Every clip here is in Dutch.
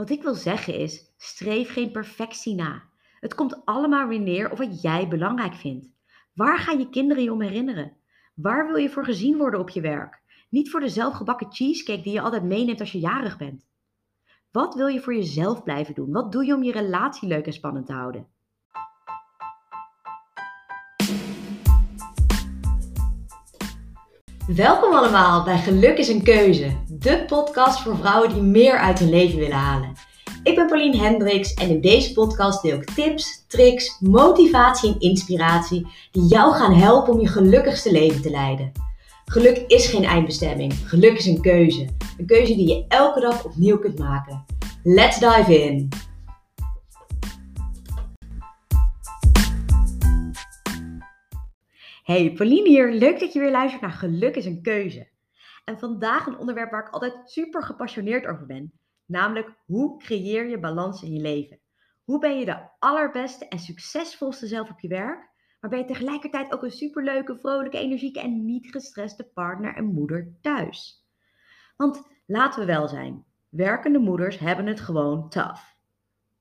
Wat ik wil zeggen is, streef geen perfectie na. Het komt allemaal weer neer op wat jij belangrijk vindt. Waar gaan je kinderen je om herinneren? Waar wil je voor gezien worden op je werk? Niet voor de zelfgebakken cheesecake die je altijd meeneemt als je jarig bent. Wat wil je voor jezelf blijven doen? Wat doe je om je relatie leuk en spannend te houden? Welkom allemaal bij Geluk is een Keuze, de podcast voor vrouwen die meer uit hun leven willen halen. Ik ben Pauline Hendricks en in deze podcast deel ik tips, tricks, motivatie en inspiratie die jou gaan helpen om je gelukkigste leven te leiden. Geluk is geen eindbestemming, geluk is een keuze. Een keuze die je elke dag opnieuw kunt maken. Let's dive in! Hey, Pauline hier. Leuk dat je weer luistert naar Geluk is een keuze. En vandaag een onderwerp waar ik altijd super gepassioneerd over ben. Namelijk, hoe creëer je balans in je leven? Hoe ben je de allerbeste en succesvolste zelf op je werk? Maar ben je tegelijkertijd ook een superleuke, vrolijke, energieke en niet gestreste partner en moeder thuis? Want laten we wel zijn, werkende moeders hebben het gewoon tough.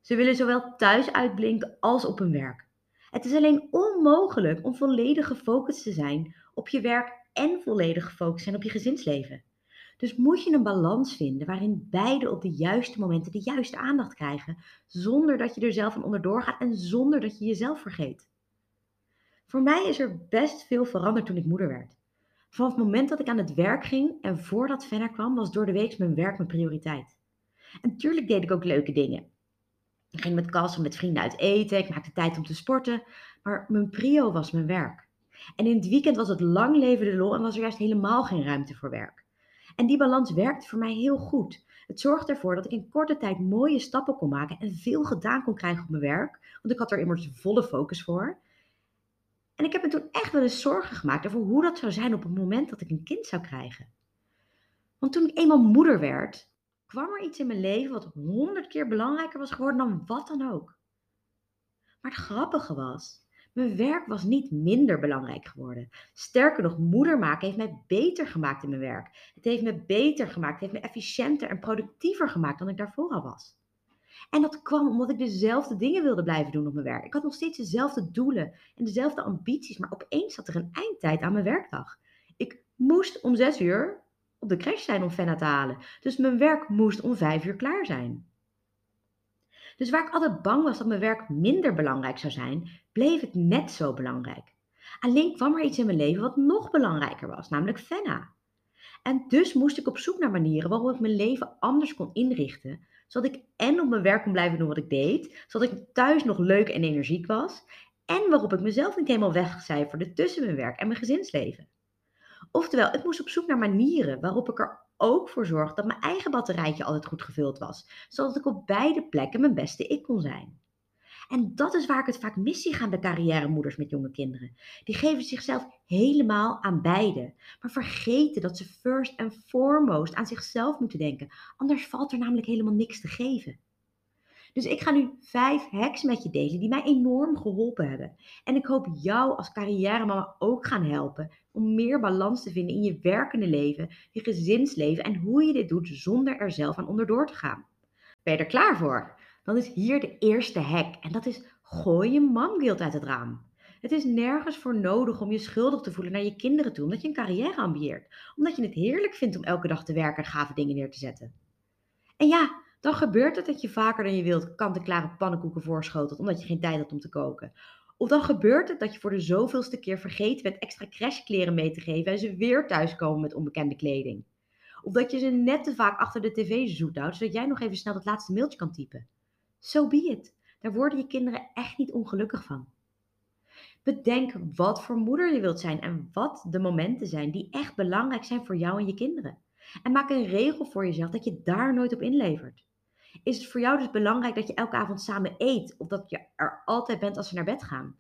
Ze willen zowel thuis uitblinken als op hun werk. Het is alleen onmogelijk om volledig gefocust te zijn op je werk en volledig gefocust zijn op je gezinsleven. Dus moet je een balans vinden waarin beide op de juiste momenten de juiste aandacht krijgen, zonder dat je er zelf aan onderdoor gaat en zonder dat je jezelf vergeet. Voor mij is er best veel veranderd toen ik moeder werd. Vanaf het moment dat ik aan het werk ging en voordat Fenna kwam, was door de week mijn werk mijn prioriteit. En natuurlijk deed ik ook leuke dingen. Ik ging met Cas met vrienden uit eten, ik maakte tijd om te sporten, maar mijn prio was mijn werk. En in het weekend was het lang leven de lol en was er juist helemaal geen ruimte voor werk. En die balans werkte voor mij heel goed. Het zorgde ervoor dat ik in korte tijd mooie stappen kon maken en veel gedaan kon krijgen op mijn werk, want ik had er immers volle focus voor. En ik heb me toen echt wel eens zorgen gemaakt over hoe dat zou zijn op het moment dat ik een kind zou krijgen. Want toen ik eenmaal moeder werd, kwam er iets in mijn leven wat honderd keer belangrijker was geworden dan wat dan ook. Maar het grappige was, mijn werk was niet minder belangrijk geworden. Sterker nog, moeder maken heeft mij beter gemaakt in mijn werk. Het heeft me beter gemaakt, het heeft me efficiënter en productiever gemaakt dan ik daarvoor al was. En dat kwam omdat ik dezelfde dingen wilde blijven doen op mijn werk. Ik had nog steeds dezelfde doelen en dezelfde ambities, maar opeens zat er een eindtijd aan mijn werkdag. Ik moest om zes uur op de crash zijn om Fenna te halen. Dus mijn werk moest om vijf uur klaar zijn. Dus waar ik altijd bang was dat mijn werk minder belangrijk zou zijn, bleef het net zo belangrijk. Alleen kwam er iets in mijn leven wat nog belangrijker was, namelijk Fenna. En dus moest ik op zoek naar manieren waarop ik mijn leven anders kon inrichten, zodat ik en op mijn werk kon blijven doen wat ik deed, zodat ik thuis nog leuk en energiek was, en waarop ik mezelf niet helemaal wegcijferde tussen mijn werk en mijn gezinsleven. Oftewel, ik moest op zoek naar manieren waarop ik er ook voor zorgde dat mijn eigen batterijtje altijd goed gevuld was, zodat ik op beide plekken mijn beste ik kon zijn. En dat is waar ik het vaak mis zie gaan bij carrièremoeders met jonge kinderen. Die geven zichzelf helemaal aan beide, maar vergeten dat ze first and foremost aan zichzelf moeten denken. Anders valt er namelijk helemaal niks te geven. Dus ik ga nu vijf hacks met je delen die mij enorm geholpen hebben. En ik hoop jou als carrière ook gaan helpen om meer balans te vinden in je werkende leven, je gezinsleven en hoe je dit doet zonder er zelf aan onderdoor te gaan. Ben je er klaar voor? Dan is hier de eerste hack en dat is gooi je momguilt uit het raam. Het is nergens voor nodig om je schuldig te voelen naar je kinderen toe, omdat je een carrière ambieert. Omdat je het heerlijk vindt om elke dag te werken en gave dingen neer te zetten. En ja, dan gebeurt het dat je vaker dan je wilt kant-en-klare pannenkoeken voorschotelt omdat je geen tijd had om te koken. Of dan gebeurt het dat je voor de zoveelste keer vergeten bent extra crashkleren mee te geven en ze weer thuiskomen met onbekende kleding. Of dat je ze net te vaak achter de tv zoet houdt, zodat jij nog even snel dat laatste mailtje kan typen. So be it. Daar worden je kinderen echt niet ongelukkig van. Bedenk wat voor moeder je wilt zijn en wat de momenten zijn die echt belangrijk zijn voor jou en je kinderen. En maak een regel voor jezelf dat je daar nooit op inlevert. Is het voor jou dus belangrijk dat je elke avond samen eet of dat je er altijd bent als ze naar bed gaan?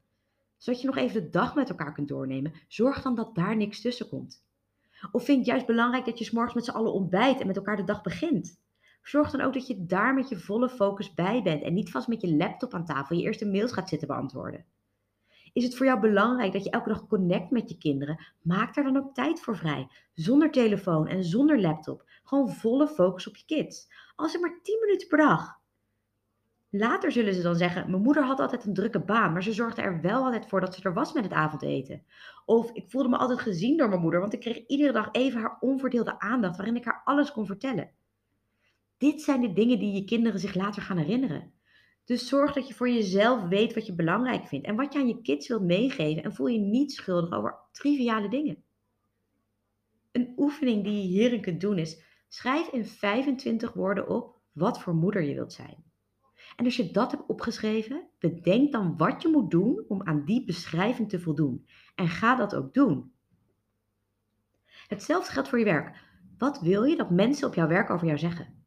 Zodat je nog even de dag met elkaar kunt doornemen, zorg dan dat daar niks tussen komt. Of vind je juist belangrijk dat je s'morgens met z'n allen ontbijt en met elkaar de dag begint? Zorg dan ook dat je daar met je volle focus bij bent en niet vast met je laptop aan tafel je eerste mails gaat zitten beantwoorden. Is het voor jou belangrijk dat je elke dag connect met je kinderen? Maak daar dan ook tijd voor vrij. Zonder telefoon en zonder laptop. Gewoon volle focus op je kids. Als het maar 10 minuten per dag. Later zullen ze dan zeggen: Mijn moeder had altijd een drukke baan, maar ze zorgde er wel altijd voor dat ze er was met het avondeten. Of ik voelde me altijd gezien door mijn moeder, want ik kreeg iedere dag even haar onverdeelde aandacht waarin ik haar alles kon vertellen. Dit zijn de dingen die je kinderen zich later gaan herinneren. Dus zorg dat je voor jezelf weet wat je belangrijk vindt en wat je aan je kids wilt meegeven en voel je niet schuldig over triviale dingen. Een oefening die je hierin kunt doen is: schrijf in 25 woorden op wat voor moeder je wilt zijn. En als je dat hebt opgeschreven, bedenk dan wat je moet doen om aan die beschrijving te voldoen. En ga dat ook doen. Hetzelfde geldt voor je werk. Wat wil je dat mensen op jouw werk over jou zeggen?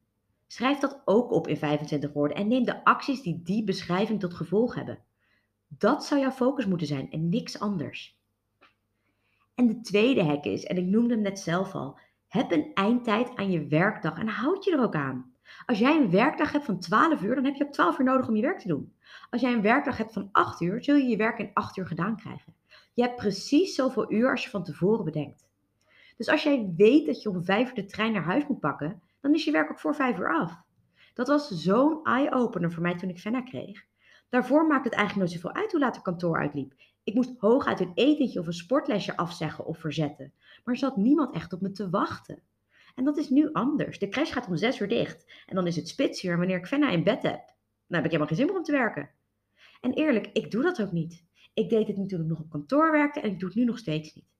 Schrijf dat ook op in 25 woorden en neem de acties die die beschrijving tot gevolg hebben. Dat zou jouw focus moeten zijn en niks anders. En de tweede hack is, en ik noemde hem net zelf al, heb een eindtijd aan je werkdag en houd je er ook aan. Als jij een werkdag hebt van 12 uur, dan heb je ook 12 uur nodig om je werk te doen. Als jij een werkdag hebt van 8 uur, zul je je werk in 8 uur gedaan krijgen. Je hebt precies zoveel uur als je van tevoren bedenkt. Dus als jij weet dat je om 5 uur de trein naar huis moet pakken, dan is je werk ook voor 5 uur af. Dat was zo'n eye-opener voor mij toen ik Fenna kreeg. Daarvoor maakte het eigenlijk nooit zoveel uit hoe laat het kantoor uitliep. Ik moest hooguit een etentje of een sportlesje afzeggen of verzetten. Maar er zat niemand echt op me te wachten. En dat is nu anders. De crash gaat om zes uur dicht. En dan is het spitsuur wanneer ik Fenna in bed heb. Dan heb ik helemaal geen zin meer om te werken. En eerlijk, ik doe dat ook niet. Ik deed het niet toen ik nog op kantoor werkte en ik doe het nu nog steeds niet.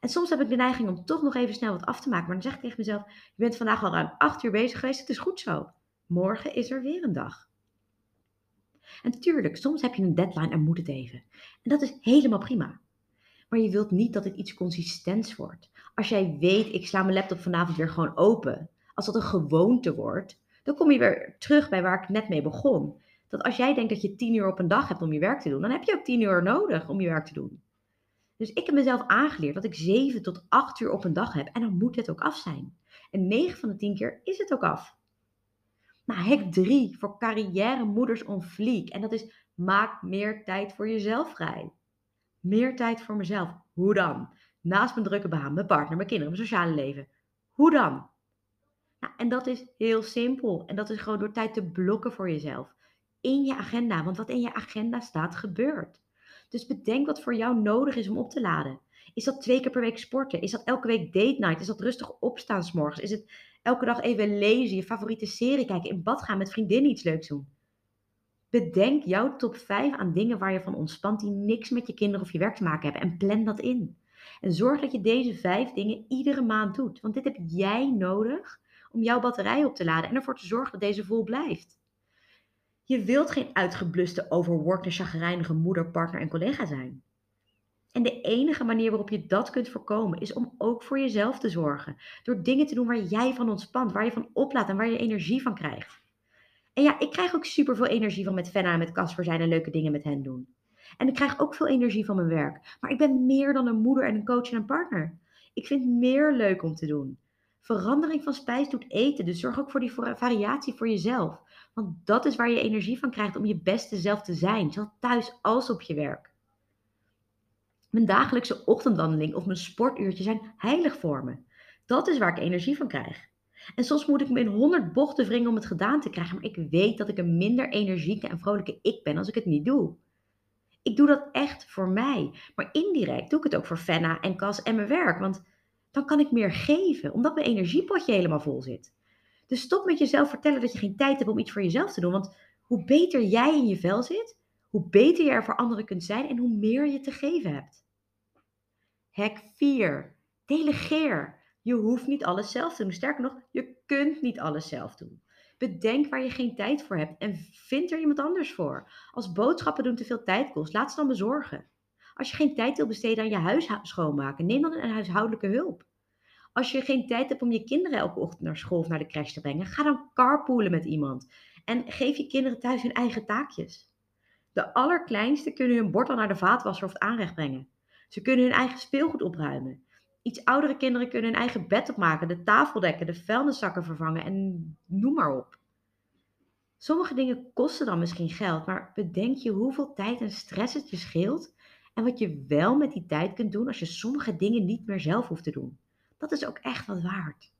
En soms heb ik de neiging om toch nog even snel wat af te maken. Maar dan zeg ik tegen mezelf, je bent vandaag al ruim acht uur bezig geweest, het is goed zo. Morgen is er weer een dag. En natuurlijk, soms heb je een deadline en moet het even. En dat is helemaal prima. Maar je wilt niet dat het iets consistents wordt. Als jij weet, ik sla mijn laptop vanavond weer gewoon open. Als dat een gewoonte wordt, dan kom je weer terug bij waar ik net mee begon. Dat als jij denkt dat je tien uur op een dag hebt om je werk te doen, dan heb je ook tien uur nodig om je werk te doen. Dus ik heb mezelf aangeleerd dat ik 7 tot 8 uur op een dag heb en dan moet het ook af zijn. En 9 van de 10 keer is het ook af. Nou, hack 3 voor carrière moeders on fleek. En dat is maak meer tijd voor jezelf vrij. Meer tijd voor mezelf. Hoe dan? Naast mijn drukke baan, mijn partner, mijn kinderen, mijn sociale leven. Hoe dan? Nou, en dat is heel simpel. En dat is gewoon door tijd te blokken voor jezelf. In je agenda. Want wat in je agenda staat, gebeurt. Dus bedenk wat voor jou nodig is om op te laden. Is dat twee keer per week sporten? Is dat elke week date night? Is dat rustig opstaan s'morgens? Is het elke dag even lezen, je favoriete serie kijken, in bad gaan met vriendinnen iets leuks doen? Bedenk jouw top 5 aan dingen waar je van ontspant die niks met je kinderen of je werk te maken hebben en plan dat in. En zorg dat je deze vijf dingen iedere maand doet, want dit heb jij nodig om jouw batterij op te laden en ervoor te zorgen dat deze vol blijft. Je wilt geen uitgebluste, overworkte, chagrijnige moeder, partner en collega zijn. En de enige manier waarop je dat kunt voorkomen is om ook voor jezelf te zorgen. Door dingen te doen waar jij van ontspant, waar je van oplaat en waar je energie van krijgt. En ja, ik krijg ook super veel energie van met Fenna en met Casper zijn en leuke dingen met hen doen. En ik krijg ook veel energie van mijn werk. Maar ik ben meer dan een moeder en een coach en een partner. Ik vind meer leuk om te doen. Verandering van spijs doet eten, dus zorg ook voor die variatie voor jezelf. Want dat is waar je energie van krijgt om je beste zelf te zijn, zowel thuis als op je werk. Mijn dagelijkse ochtendwandeling of mijn sportuurtje zijn heilig voor me. Dat is waar ik energie van krijg. En soms moet ik me in honderd bochten wringen om het gedaan te krijgen, maar ik weet dat ik een minder energieke en vrolijke ik ben als ik het niet doe. Ik doe dat echt voor mij, maar indirect doe ik het ook voor Fenna en Cas en mijn werk, want dan kan ik meer geven, omdat mijn energiepotje helemaal vol zit. Dus stop met jezelf vertellen dat je geen tijd hebt om iets voor jezelf te doen, want hoe beter jij in je vel zit, hoe beter je er voor anderen kunt zijn en hoe meer je te geven hebt. Hack 4. Delegeer. Je hoeft niet alles zelf te doen. Sterker nog, je kunt niet alles zelf doen. Bedenk waar je geen tijd voor hebt en vind er iemand anders voor. Als boodschappen doen te veel tijd kost, laat ze dan bezorgen. Als je geen tijd wil besteden aan je huis schoonmaken, neem dan een huishoudelijke hulp. Als je geen tijd hebt om je kinderen elke ochtend naar school of naar de crash te brengen, ga dan carpoolen met iemand. En geef je kinderen thuis hun eigen taakjes. De allerkleinste kunnen hun bord al naar de vaatwasser of het aanrecht brengen. Ze kunnen hun eigen speelgoed opruimen. Iets oudere kinderen kunnen hun eigen bed opmaken, de tafel dekken, de vuilniszakken vervangen en noem maar op. Sommige dingen kosten dan misschien geld, maar bedenk je hoeveel tijd en stress het je scheelt en wat je wel met die tijd kunt doen als je sommige dingen niet meer zelf hoeft te doen. Dat is ook echt wat waard.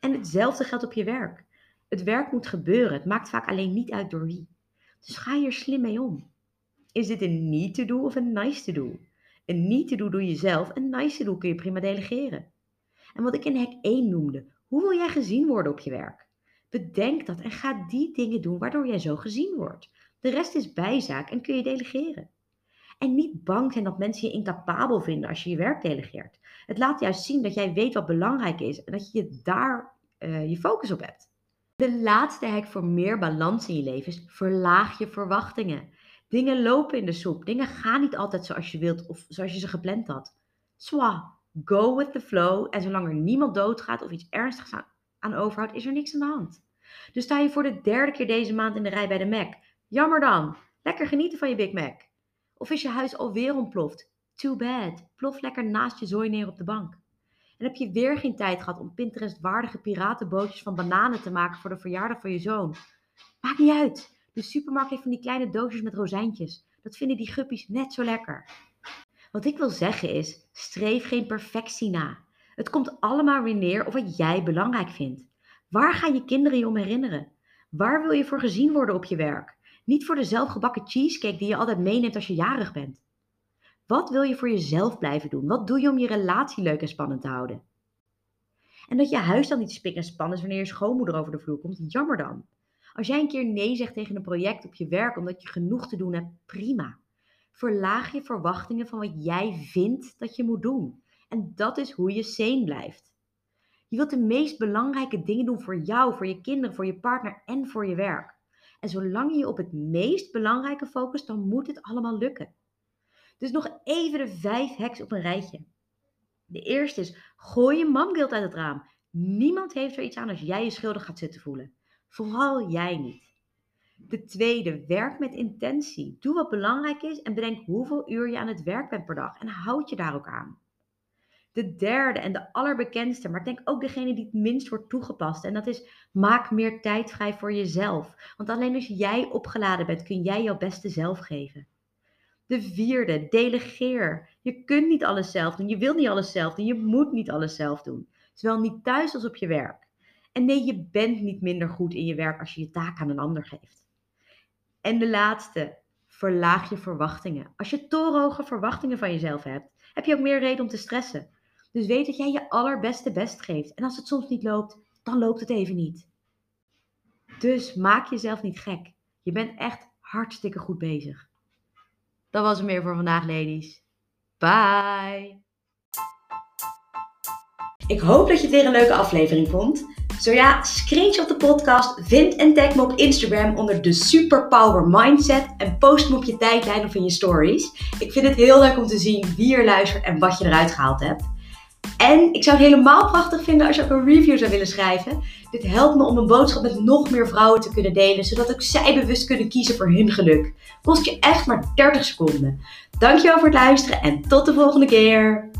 En hetzelfde geldt op je werk. Het werk moet gebeuren. Het maakt vaak alleen niet uit door wie. Dus ga hier slim mee om. Is dit een need to do of een nice to do? Een need to do doe je zelf, een nice to do kun je prima delegeren. En wat ik in hek 1 noemde, hoe wil jij gezien worden op je werk? Bedenk dat en ga die dingen doen waardoor jij zo gezien wordt. De rest is bijzaak en kun je delegeren. En niet bang zijn dat mensen je incapabel vinden als je je werk delegeert. Het laat juist zien dat jij weet wat belangrijk is en dat je daar uh, je focus op hebt. De laatste hek voor meer balans in je leven is verlaag je verwachtingen. Dingen lopen in de soep. Dingen gaan niet altijd zoals je wilt of zoals je ze gepland had. Swa, go with the flow. En zolang er niemand doodgaat of iets ernstigs aan, aan overhoudt, is er niks aan de hand. Dus sta je voor de derde keer deze maand in de rij bij de Mac. Jammer dan. Lekker genieten van je Big Mac. Of is je huis alweer ontploft? Too bad. Plof lekker naast je zooi neer op de bank. En heb je weer geen tijd gehad om Pinterest-waardige piratenbootjes van bananen te maken voor de verjaardag van je zoon? Maakt niet uit. De supermarkt heeft van die kleine doosjes met rozijntjes. Dat vinden die guppies net zo lekker. Wat ik wil zeggen is, streef geen perfectie na. Het komt allemaal weer neer op wat jij belangrijk vindt. Waar gaan je kinderen je om herinneren? Waar wil je voor gezien worden op je werk? Niet voor de zelfgebakken cheesecake die je altijd meeneemt als je jarig bent. Wat wil je voor jezelf blijven doen? Wat doe je om je relatie leuk en spannend te houden? En dat je huis dan niet spik en span is wanneer je schoonmoeder over de vloer komt, jammer dan. Als jij een keer nee zegt tegen een project op je werk omdat je genoeg te doen hebt, prima. Verlaag je verwachtingen van wat jij vindt dat je moet doen. En dat is hoe je sane blijft. Je wilt de meest belangrijke dingen doen voor jou, voor je kinderen, voor je partner en voor je werk. En zolang je op het meest belangrijke focust, dan moet het allemaal lukken. Dus nog even de vijf hacks op een rijtje. De eerste is, gooi je momguilt uit het raam. Niemand heeft er iets aan als jij je schuldig gaat zitten voelen. Vooral jij niet. De tweede, werk met intentie. Doe wat belangrijk is en bedenk hoeveel uur je aan het werk bent per dag en houd je daar ook aan. De derde en de allerbekendste, maar ik denk ook degene die het minst wordt toegepast. En dat is maak meer tijd vrij voor jezelf. Want alleen als jij opgeladen bent, kun jij jouw beste zelf geven. De vierde, delegeer. Je kunt niet alles zelf doen. Je wilt niet alles zelf doen. Je moet niet alles zelf doen. Zowel niet thuis als op je werk. En nee, je bent niet minder goed in je werk als je je taak aan een ander geeft. En de laatste, verlaag je verwachtingen. Als je torenhoge verwachtingen van jezelf hebt, heb je ook meer reden om te stressen. Dus weet dat jij je allerbeste best geeft. En als het soms niet loopt, dan loopt het even niet. Dus maak jezelf niet gek. Je bent echt hartstikke goed bezig. Dat was het meer voor vandaag, ladies. Bye! Ik hoop dat je het weer een leuke aflevering vond. Zo ja, screenshot de podcast, vind en tag me op Instagram onder de Superpower Mindset en post me op je tijdlijn of in je stories. Ik vind het heel leuk om te zien wie er luistert en wat je eruit gehaald hebt. En ik zou het helemaal prachtig vinden als je ook een review zou willen schrijven. Dit helpt me om een boodschap met nog meer vrouwen te kunnen delen, zodat ook zij bewust kunnen kiezen voor hun geluk. Kost je echt maar 30 seconden. Dankjewel voor het luisteren en tot de volgende keer.